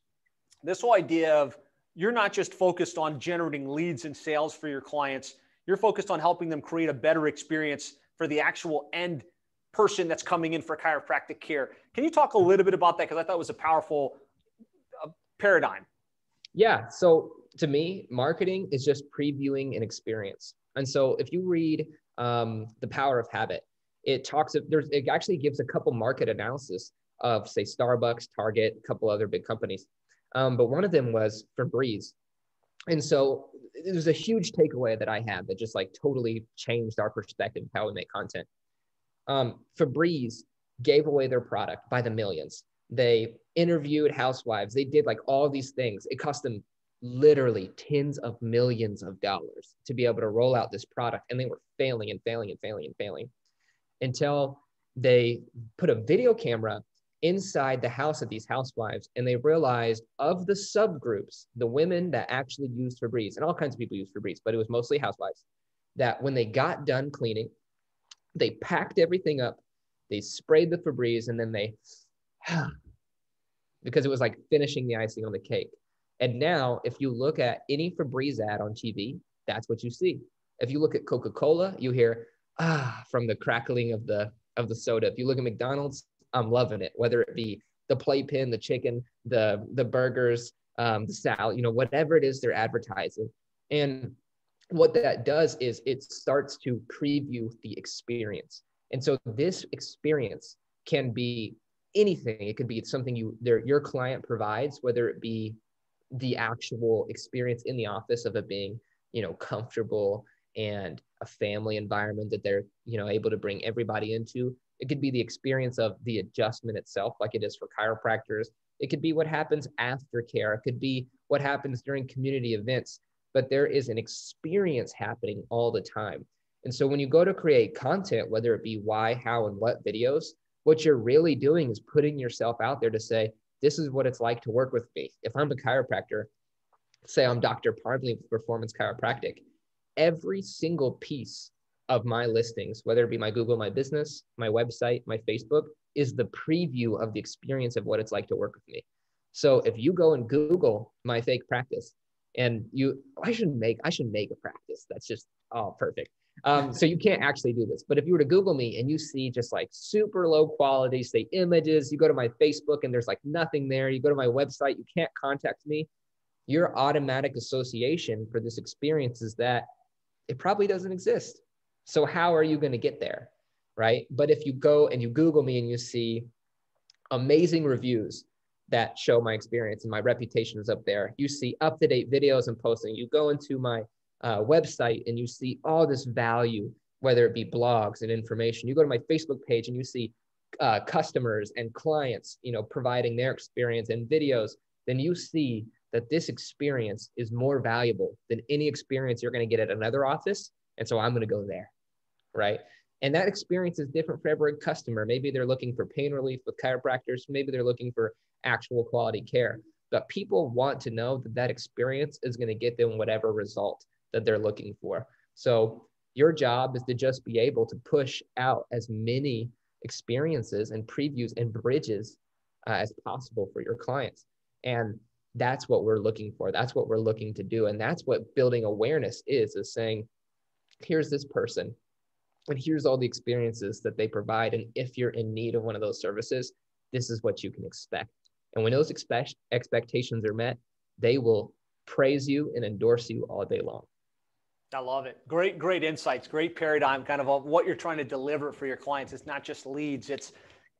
this whole idea of you're not just focused on generating leads and sales for your clients, you're focused on helping them create a better experience for the actual end person that's coming in for chiropractic care. Can you talk a little bit about that? Because I thought it was a powerful uh, paradigm. Yeah. So to me, marketing is just previewing an experience. And so if you read um, The Power of Habit, it talks of there's it actually gives a couple market analysis of say Starbucks, Target, a couple other big companies. Um, but one of them was Febreze. And so it was a huge takeaway that I had that just like totally changed our perspective of how we make content. Um, Febreze gave away their product by the millions. They interviewed housewives. They did like all these things. It cost them literally tens of millions of dollars to be able to roll out this product. And they were failing and failing and failing and failing until they put a video camera inside the house of these housewives and they realized of the subgroups, the women that actually used Febreze, and all kinds of people used Febreze, but it was mostly housewives, that when they got done cleaning, they packed everything up, they sprayed the Febreze, and then they, because it was like finishing the icing on the cake. And now, if you look at any Febreze ad on TV, that's what you see. If you look at Coca Cola, you hear ah from the crackling of the of the soda. If you look at McDonald's, I'm loving it. Whether it be the playpen, the chicken, the the burgers, um, the salad, you know, whatever it is they're advertising. And what that does is it starts to preview the experience. And so this experience can be anything. It could be something you your client provides, whether it be the actual experience in the office of it being, you know, comfortable and a family environment that they're you know able to bring everybody into. It could be the experience of the adjustment itself like it is for chiropractors. It could be what happens after care it could be what happens during community events. But there is an experience happening all the time. And so when you go to create content whether it be why how and what videos what you're really doing is putting yourself out there to say this is what it's like to work with me. If i'm a chiropractor say i'm dr parmley with performance chiropractic every single piece of my listings, whether it be my Google My Business, my website, my Facebook, is the preview of the experience of what it's like to work with me. So if you go and Google my fake practice, and you, I shouldn't make, I should make a practice. That's just oh perfect. Um, so you can't actually do this, but if you were to Google me and you see just like super low quality, say images, you go to my Facebook and there's like nothing there. You go to my website, you can't contact me. Your automatic association for this experience is that it probably doesn't exist. So how are you going to get there? Right. But if you go and you Google me and you see amazing reviews that show my experience and my reputation is up there, you see up to date videos and posting, you go into my uh, website and you see all this value, whether it be blogs and information. You go to my Facebook page and you see uh, customers and clients, you know, providing their experience and videos. Then you see that this experience is more valuable than any experience you're going to get at another office. And so I'm going to go there. Right. And that experience is different for every customer. Maybe they're looking for pain relief with chiropractors. Maybe they're looking for actual quality care. But people want to know that that experience is going to get them whatever result that they're looking for. So your job is to just be able to push out as many experiences and previews and bridges uh, as possible for your clients. And that's what we're looking for. That's what we're looking to do. And that's what building awareness is is saying here's this person and here's all the experiences that they provide. And if you're in need of one of those services this is what you can expect. And when those expect expectations are met they will praise you and endorse you all day long. I love it. Great, great insights, great paradigm kind of what you're trying to deliver for your clients. It's not just leads, it's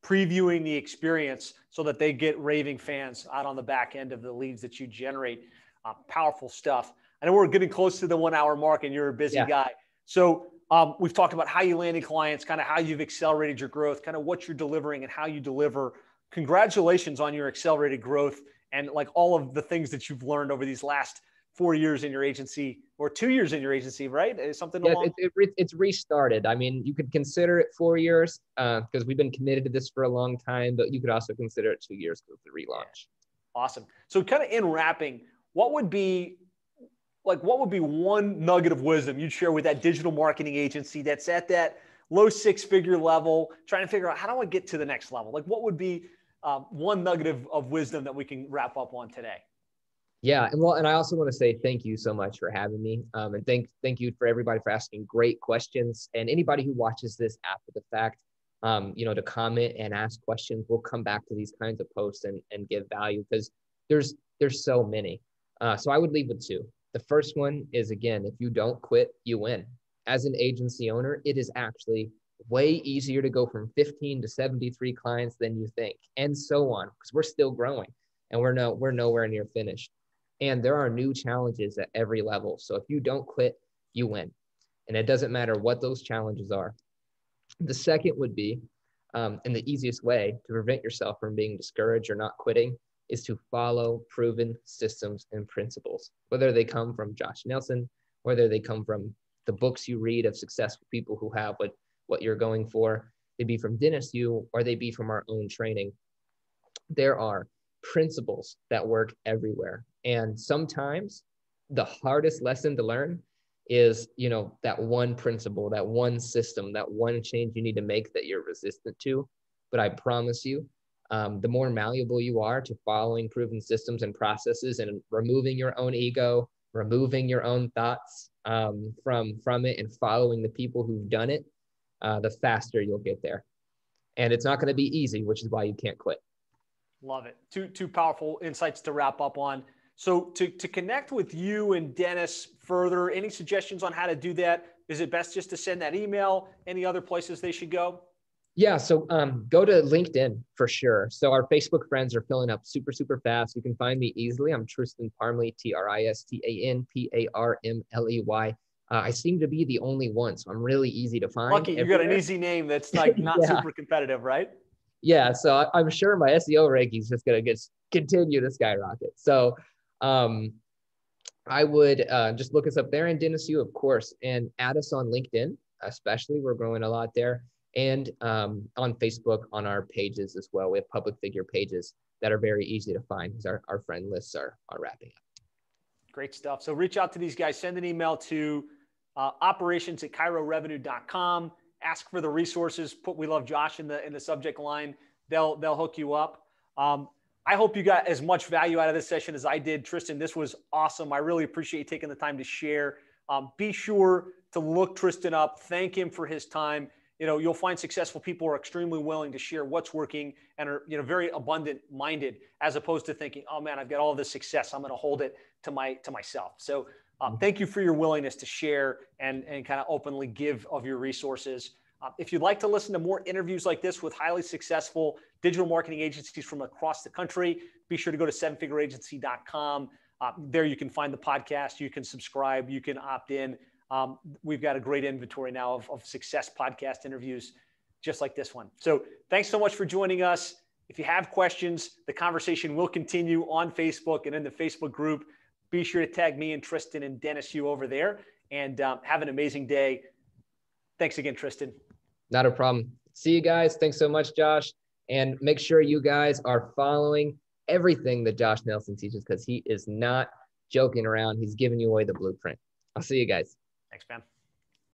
previewing the experience so that they get raving fans out on the back end of the leads that you generate. Uh, powerful stuff. I know we're getting close to the one hour mark and you're a busy yeah. guy. So um, we've talked about how you landed clients, kind of how you've accelerated your growth, kind of what you're delivering and how you deliver. Congratulations on your accelerated growth and like all of the things that you've learned over these last four years in your agency or two years in your agency, right? Is something yeah, along? It, it, it's restarted. I mean, you could consider it four years because uh, we've been committed to this for a long time, but you could also consider it two years with the relaunch. Awesome. So, kind of in wrapping, what would be like what would be one nugget of wisdom you'd share with that digital marketing agency that's at that low six figure level, trying to figure out how do I get to the next level? Like, what would be um, one nugget of, of wisdom that we can wrap up on today? Yeah, and well, and I also want to say thank you so much for having me, um, and thank thank you for everybody for asking great questions, and anybody who watches this after the fact, um, you know, to comment and ask questions. We'll come back to these kinds of posts and and give value because there's there's so many. Uh, so I would leave with two. The first one is again, if you don't quit, you win. As an agency owner, it is actually way easier to go from 15 to 73 clients than you think, and so on, because we're still growing and we're no we're nowhere near finished. And there are new challenges at every level. So if you don't quit, you win. And it doesn't matter what those challenges are. The second would be, um, and the easiest way to prevent yourself from being discouraged or not quitting is to follow proven systems and principles, whether they come from Josh Nelson, whether they come from the books you read of successful people who have what, what you're going for, they be from Dennis Yu, or they be from our own training. There are principles that work everywhere. And sometimes the hardest lesson to learn is, you know, that one principle, that one system, that one change you need to make that you're resistant to. But I promise you, um, the more malleable you are to following proven systems and processes and removing your own ego, removing your own thoughts um, from from it, and following the people who've done it, uh, the faster you'll get there. And it's not going to be easy, which is why you can't quit. Love it. Two two powerful insights to wrap up on. So to to connect with you and Dennis further, any suggestions on how to do that? Is it best just to send that email? Any other places they should go? Yeah, so um, go to LinkedIn for sure. So our Facebook friends are filling up super, super fast. You can find me easily. I'm Tristan Parmley, T R I S T A N P A R M L E Y. Uh, I seem to be the only one, so I'm really easy to find. Lucky you got an easy name that's like not yeah. super competitive, right? Yeah, so I, am sure my SEO ranking is just gonna get continue to skyrocket. So um, I would uh, just look us up there in Dennis Yu, of course, and add us on LinkedIn, especially. We're growing a lot there and um, on Facebook on our pages as well. We have public figure pages that are very easy to find because our, our friend lists are, are wrapping up. Great stuff. So reach out to these guys, send an email to uh, operations at chirorevenue.com. Ask for the resources. Put "We love Josh" in the in the subject line. They'll they'll hook you up. Um, I hope you got as much value out of this session as I did, Tristan. This was awesome. I really appreciate you taking the time to share. Um, be sure to look Tristan up. Thank him for his time you know you'll find successful people are extremely willing to share what's working and are you know very abundant minded as opposed to thinking oh man i've got all this success i'm going to hold it to my to myself so um, thank you for your willingness to share and and kind of openly give of your resources uh, if you'd like to listen to more interviews like this with highly successful digital marketing agencies from across the country be sure to go to sevenfigureagency.com uh, there you can find the podcast you can subscribe you can opt in um, we've got a great inventory now of, of success podcast interviews just like this one. So thanks so much for joining us. If you have questions, the conversation will continue on Facebook and in the Facebook group. Be sure to tag me and Tristan and Dennis Yu over there and um, have an amazing day. Thanks again, Tristan. Not a problem. See you guys. Thanks so much, Josh. And make sure you guys are following everything that Josh Nelson teaches because he is not joking around. He's giving you away the blueprint. I'll see you guys. Thanks, Ben.